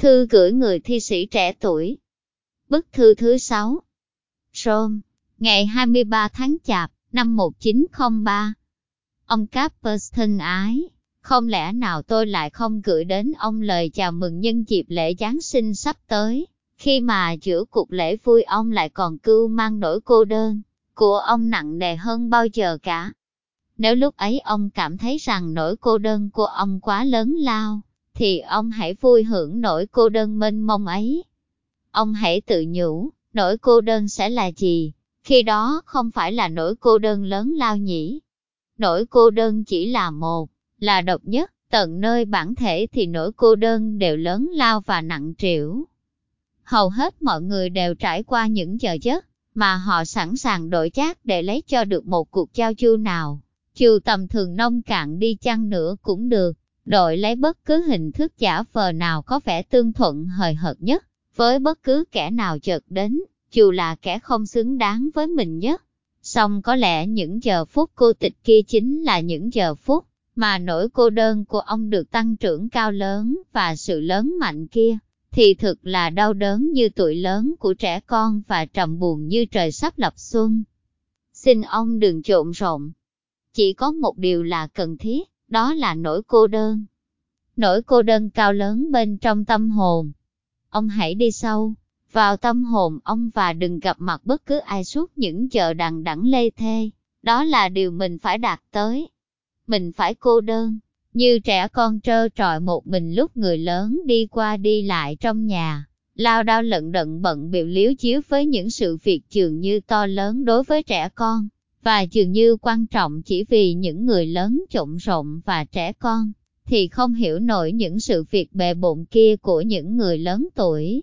Thư gửi người thi sĩ trẻ tuổi. Bức thư thứ 6 Rome, ngày 23 tháng Chạp, năm 1903 Ông Capers thân ái, không lẽ nào tôi lại không gửi đến ông lời chào mừng nhân dịp lễ Giáng sinh sắp tới, khi mà giữa cuộc lễ vui ông lại còn cưu mang nỗi cô đơn của ông nặng nề hơn bao giờ cả. Nếu lúc ấy ông cảm thấy rằng nỗi cô đơn của ông quá lớn lao, thì ông hãy vui hưởng nỗi cô đơn mênh mông ấy. Ông hãy tự nhủ, nỗi cô đơn sẽ là gì? Khi đó không phải là nỗi cô đơn lớn lao nhỉ? Nỗi cô đơn chỉ là một, là độc nhất, tận nơi bản thể thì nỗi cô đơn đều lớn lao và nặng trĩu. Hầu hết mọi người đều trải qua những giờ giấc, mà họ sẵn sàng đổi chác để lấy cho được một cuộc giao du nào. Dù tầm thường nông cạn đi chăng nữa cũng được, đội lấy bất cứ hình thức giả vờ nào có vẻ tương thuận hời hợt nhất, với bất cứ kẻ nào chợt đến, dù là kẻ không xứng đáng với mình nhất. Xong có lẽ những giờ phút cô tịch kia chính là những giờ phút mà nỗi cô đơn của ông được tăng trưởng cao lớn và sự lớn mạnh kia, thì thực là đau đớn như tuổi lớn của trẻ con và trầm buồn như trời sắp lập xuân. Xin ông đừng trộn rộn. Chỉ có một điều là cần thiết, đó là nỗi cô đơn. Nỗi cô đơn cao lớn bên trong tâm hồn. Ông hãy đi sâu, vào tâm hồn ông và đừng gặp mặt bất cứ ai suốt những giờ đằng đẵng lê thê. Đó là điều mình phải đạt tới. Mình phải cô đơn, như trẻ con trơ trọi một mình lúc người lớn đi qua đi lại trong nhà, lao đao lận đận bận biểu liếu chiếu với những sự việc dường như to lớn đối với trẻ con, và dường như quan trọng chỉ vì những người lớn trộn rộn và trẻ con, thì không hiểu nổi những sự việc bề bộn kia của những người lớn tuổi.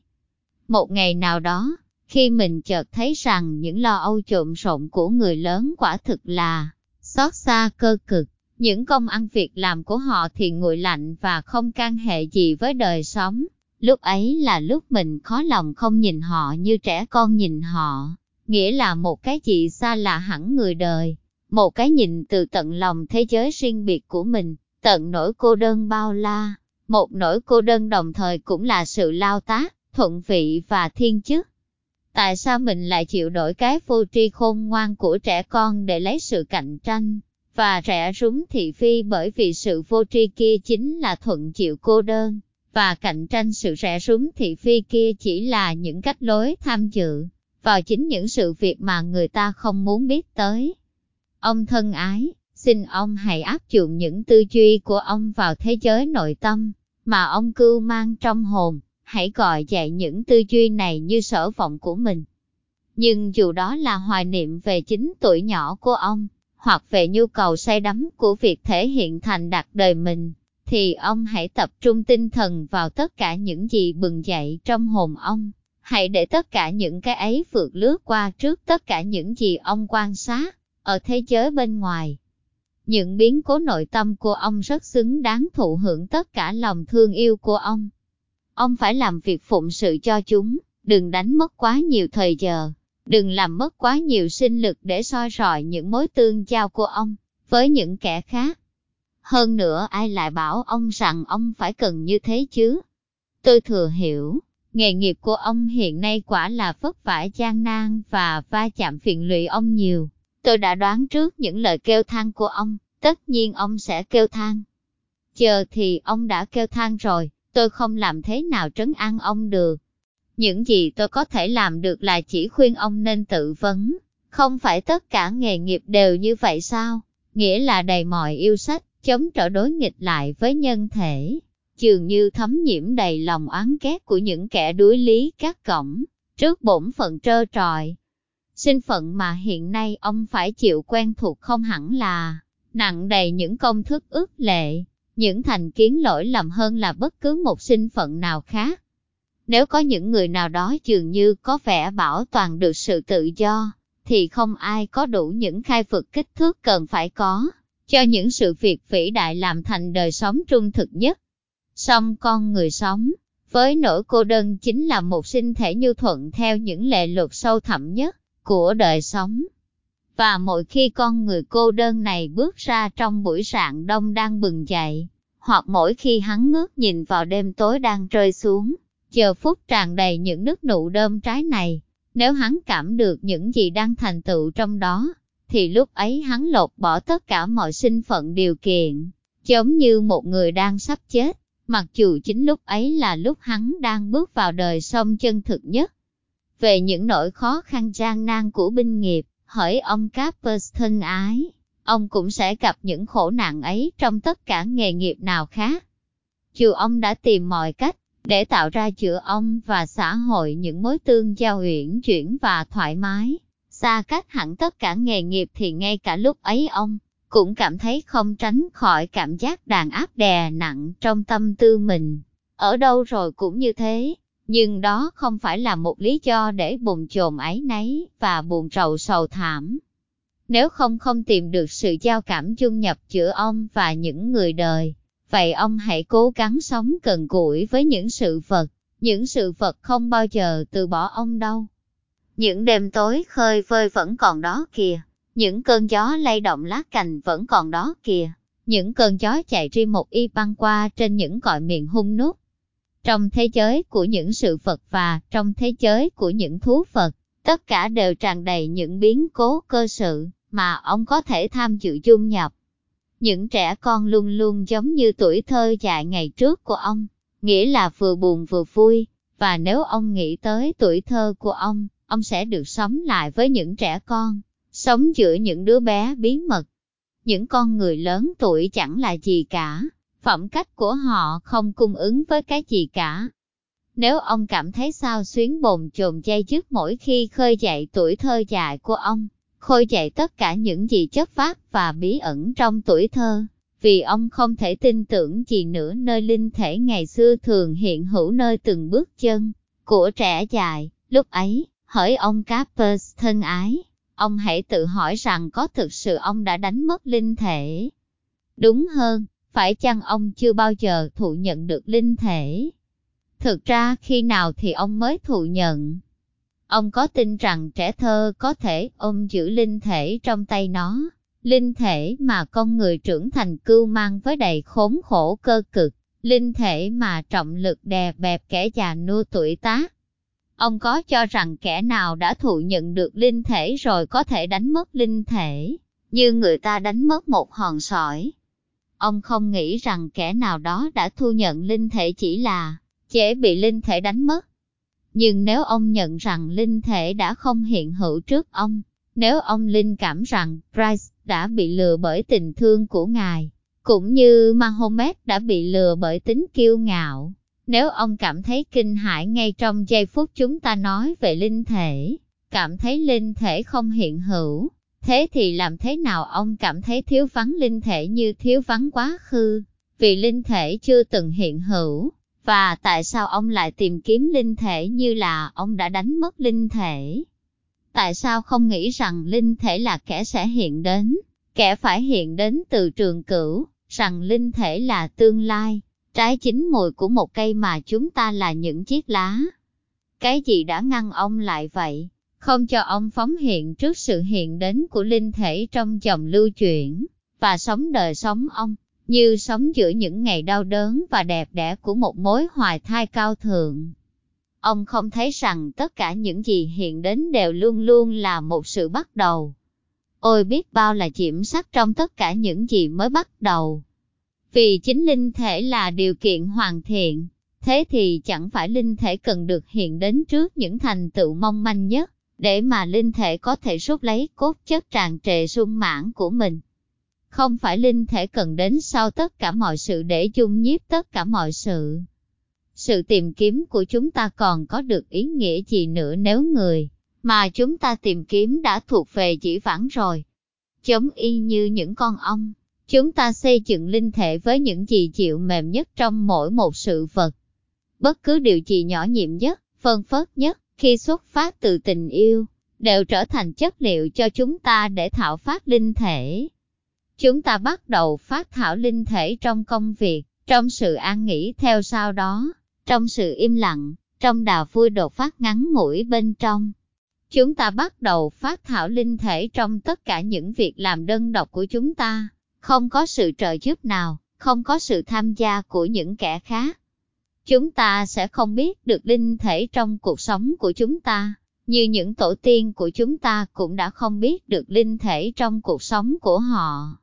Một ngày nào đó, khi mình chợt thấy rằng những lo âu trộn rộn của người lớn quả thực là xót xa cơ cực, những công ăn việc làm của họ thì nguội lạnh và không can hệ gì với đời sống. Lúc ấy là lúc mình khó lòng không nhìn họ như trẻ con nhìn họ, nghĩa là một cái gì xa lạ hẳn người đời, một cái nhìn từ tận lòng thế giới riêng biệt của mình, tận nỗi cô đơn bao la, một nỗi cô đơn đồng thời cũng là sự lao tác, thuận vị và thiên chức. Tại sao mình lại chịu đổi cái vô tri khôn ngoan của trẻ con để lấy sự cạnh tranh? và rẻ rúng thị phi bởi vì sự vô tri kia chính là thuận chịu cô đơn, và cạnh tranh sự rẻ rúng thị phi kia chỉ là những cách lối tham dự vào chính những sự việc mà người ta không muốn biết tới. Ông thân ái, xin ông hãy áp dụng những tư duy của ông vào thế giới nội tâm, mà ông cưu mang trong hồn, hãy gọi dạy những tư duy này như sở vọng của mình. Nhưng dù đó là hoài niệm về chính tuổi nhỏ của ông, hoặc về nhu cầu say đắm của việc thể hiện thành đạt đời mình, thì ông hãy tập trung tinh thần vào tất cả những gì bừng dậy trong hồn ông. Hãy để tất cả những cái ấy vượt lướt qua trước tất cả những gì ông quan sát ở thế giới bên ngoài. Những biến cố nội tâm của ông rất xứng đáng thụ hưởng tất cả lòng thương yêu của ông. Ông phải làm việc phụng sự cho chúng, đừng đánh mất quá nhiều thời giờ, Đừng làm mất quá nhiều sinh lực để soi rọi những mối tương giao của ông với những kẻ khác. Hơn nữa ai lại bảo ông rằng ông phải cần như thế chứ? Tôi thừa hiểu, nghề nghiệp của ông hiện nay quả là vất vả gian nan và va chạm phiền lụy ông nhiều. Tôi đã đoán trước những lời kêu than của ông, tất nhiên ông sẽ kêu than. Chờ thì ông đã kêu than rồi, tôi không làm thế nào trấn an ông được. Những gì tôi có thể làm được là chỉ khuyên ông nên tự vấn. Không phải tất cả nghề nghiệp đều như vậy sao? Nghĩa là đầy mọi yêu sách, chống trở đối nghịch lại với nhân thể. Dường như thấm nhiễm đầy lòng oán ghét của những kẻ đuối lý các cổng, trước bổn phận trơ trọi. Sinh phận mà hiện nay ông phải chịu quen thuộc không hẳn là nặng đầy những công thức ước lệ, những thành kiến lỗi lầm hơn là bất cứ một sinh phận nào khác. Nếu có những người nào đó dường như có vẻ bảo toàn được sự tự do, thì không ai có đủ những khai vực kích thước cần phải có, cho những sự việc vĩ đại làm thành đời sống trung thực nhất. Song con người sống, với nỗi cô đơn chính là một sinh thể như thuận theo những lệ luật sâu thẳm nhất của đời sống. Và mỗi khi con người cô đơn này bước ra trong buổi rạng đông đang bừng dậy, hoặc mỗi khi hắn ngước nhìn vào đêm tối đang rơi xuống, Giờ phút tràn đầy những nước nụ đơm trái này, nếu hắn cảm được những gì đang thành tựu trong đó, thì lúc ấy hắn lột bỏ tất cả mọi sinh phận điều kiện, giống như một người đang sắp chết, mặc dù chính lúc ấy là lúc hắn đang bước vào đời sông chân thực nhất. Về những nỗi khó khăn gian nan của binh nghiệp, hỏi ông Capers thân ái, ông cũng sẽ gặp những khổ nạn ấy trong tất cả nghề nghiệp nào khác. Dù ông đã tìm mọi cách để tạo ra giữa ông và xã hội những mối tương giao uyển chuyển và thoải mái, xa cách hẳn tất cả nghề nghiệp thì ngay cả lúc ấy ông cũng cảm thấy không tránh khỏi cảm giác đàn áp đè nặng trong tâm tư mình. Ở đâu rồi cũng như thế, nhưng đó không phải là một lý do để bùng chồn ấy nấy và buồn rầu sầu thảm. Nếu không không tìm được sự giao cảm chung nhập giữa ông và những người đời, vậy ông hãy cố gắng sống cần gũi với những sự vật, những sự vật không bao giờ từ bỏ ông đâu. Những đêm tối khơi vơi vẫn còn đó kìa, những cơn gió lay động lá cành vẫn còn đó kìa, những cơn gió chạy ri một y băng qua trên những cõi miền hung nút. Trong thế giới của những sự vật và trong thế giới của những thú vật, tất cả đều tràn đầy những biến cố cơ sự mà ông có thể tham dự dung nhập. Những trẻ con luôn luôn giống như tuổi thơ dài ngày trước của ông, nghĩa là vừa buồn vừa vui, và nếu ông nghĩ tới tuổi thơ của ông, ông sẽ được sống lại với những trẻ con, sống giữa những đứa bé bí mật. Những con người lớn tuổi chẳng là gì cả, phẩm cách của họ không cung ứng với cái gì cả. Nếu ông cảm thấy sao xuyến bồn chồn dây dứt mỗi khi khơi dậy tuổi thơ dài của ông, khôi dậy tất cả những gì chất phát và bí ẩn trong tuổi thơ, vì ông không thể tin tưởng gì nữa nơi linh thể ngày xưa thường hiện hữu nơi từng bước chân của trẻ dài, lúc ấy, hỡi ông Capers thân ái, ông hãy tự hỏi rằng có thực sự ông đã đánh mất linh thể. Đúng hơn, phải chăng ông chưa bao giờ thụ nhận được linh thể? Thực ra khi nào thì ông mới thụ nhận? Ông có tin rằng trẻ thơ có thể ôm giữ linh thể trong tay nó, linh thể mà con người trưởng thành cưu mang với đầy khốn khổ cơ cực, linh thể mà trọng lực đè bẹp kẻ già nua tuổi tác. Ông có cho rằng kẻ nào đã thụ nhận được linh thể rồi có thể đánh mất linh thể, như người ta đánh mất một hòn sỏi. Ông không nghĩ rằng kẻ nào đó đã thu nhận linh thể chỉ là dễ bị linh thể đánh mất, nhưng nếu ông nhận rằng linh thể đã không hiện hữu trước ông, nếu ông linh cảm rằng Bryce đã bị lừa bởi tình thương của ngài, cũng như Mahomet đã bị lừa bởi tính kiêu ngạo, nếu ông cảm thấy kinh hãi ngay trong giây phút chúng ta nói về linh thể, cảm thấy linh thể không hiện hữu, thế thì làm thế nào ông cảm thấy thiếu vắng linh thể như thiếu vắng quá khứ, vì linh thể chưa từng hiện hữu, và tại sao ông lại tìm kiếm linh thể như là ông đã đánh mất linh thể? Tại sao không nghĩ rằng linh thể là kẻ sẽ hiện đến, kẻ phải hiện đến từ trường cửu, rằng linh thể là tương lai, trái chính mùi của một cây mà chúng ta là những chiếc lá? Cái gì đã ngăn ông lại vậy? Không cho ông phóng hiện trước sự hiện đến của linh thể trong dòng lưu chuyển, và sống đời sống ông như sống giữa những ngày đau đớn và đẹp đẽ của một mối hoài thai cao thượng. Ông không thấy rằng tất cả những gì hiện đến đều luôn luôn là một sự bắt đầu. Ôi biết bao là chiếm sắc trong tất cả những gì mới bắt đầu. Vì chính linh thể là điều kiện hoàn thiện, thế thì chẳng phải linh thể cần được hiện đến trước những thành tựu mong manh nhất, để mà linh thể có thể rút lấy cốt chất tràn trề sung mãn của mình không phải linh thể cần đến sau tất cả mọi sự để dung nhiếp tất cả mọi sự. Sự tìm kiếm của chúng ta còn có được ý nghĩa gì nữa nếu người mà chúng ta tìm kiếm đã thuộc về dĩ vãng rồi. Giống y như những con ong, chúng ta xây dựng linh thể với những gì chịu mềm nhất trong mỗi một sự vật. Bất cứ điều gì nhỏ nhiệm nhất, phân phớt nhất, khi xuất phát từ tình yêu, đều trở thành chất liệu cho chúng ta để thảo phát linh thể. Chúng ta bắt đầu phát thảo linh thể trong công việc, trong sự an nghỉ theo sau đó, trong sự im lặng, trong đào vui đột phát ngắn ngủi bên trong. Chúng ta bắt đầu phát thảo linh thể trong tất cả những việc làm đơn độc của chúng ta, không có sự trợ giúp nào, không có sự tham gia của những kẻ khác. chúng ta sẽ không biết được linh thể trong cuộc sống của chúng ta, như những tổ tiên của chúng ta cũng đã không biết được linh thể trong cuộc sống của họ.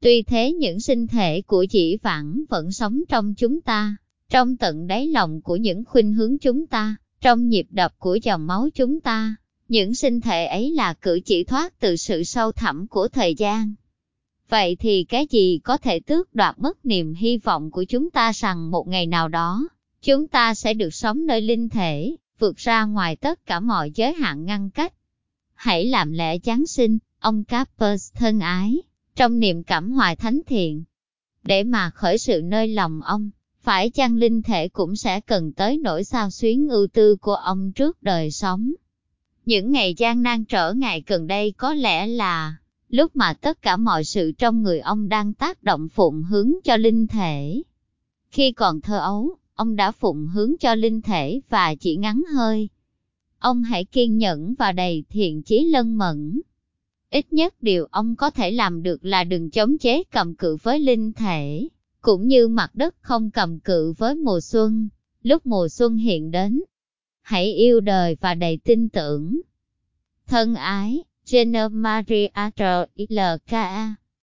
Tuy thế những sinh thể của chỉ vãng vẫn sống trong chúng ta, trong tận đáy lòng của những khuynh hướng chúng ta, trong nhịp đập của dòng máu chúng ta. Những sinh thể ấy là cử chỉ thoát từ sự sâu thẳm của thời gian. Vậy thì cái gì có thể tước đoạt mất niềm hy vọng của chúng ta rằng một ngày nào đó, chúng ta sẽ được sống nơi linh thể, vượt ra ngoài tất cả mọi giới hạn ngăn cách. Hãy làm lễ Giáng sinh, ông Capers thân ái, trong niềm cảm hoài thánh thiện. Để mà khởi sự nơi lòng ông, phải chăng linh thể cũng sẽ cần tới nỗi sao xuyến ưu tư của ông trước đời sống. Những ngày gian nan trở ngại gần đây có lẽ là lúc mà tất cả mọi sự trong người ông đang tác động phụng hướng cho linh thể. Khi còn thơ ấu, ông đã phụng hướng cho linh thể và chỉ ngắn hơi. Ông hãy kiên nhẫn và đầy thiện chí lân mẫn. Ít nhất điều ông có thể làm được là đừng chống chế cầm cự với linh thể, cũng như mặt đất không cầm cự với mùa xuân, lúc mùa xuân hiện đến. Hãy yêu đời và đầy tin tưởng. Thân ái, Jenner Maria R. L. K.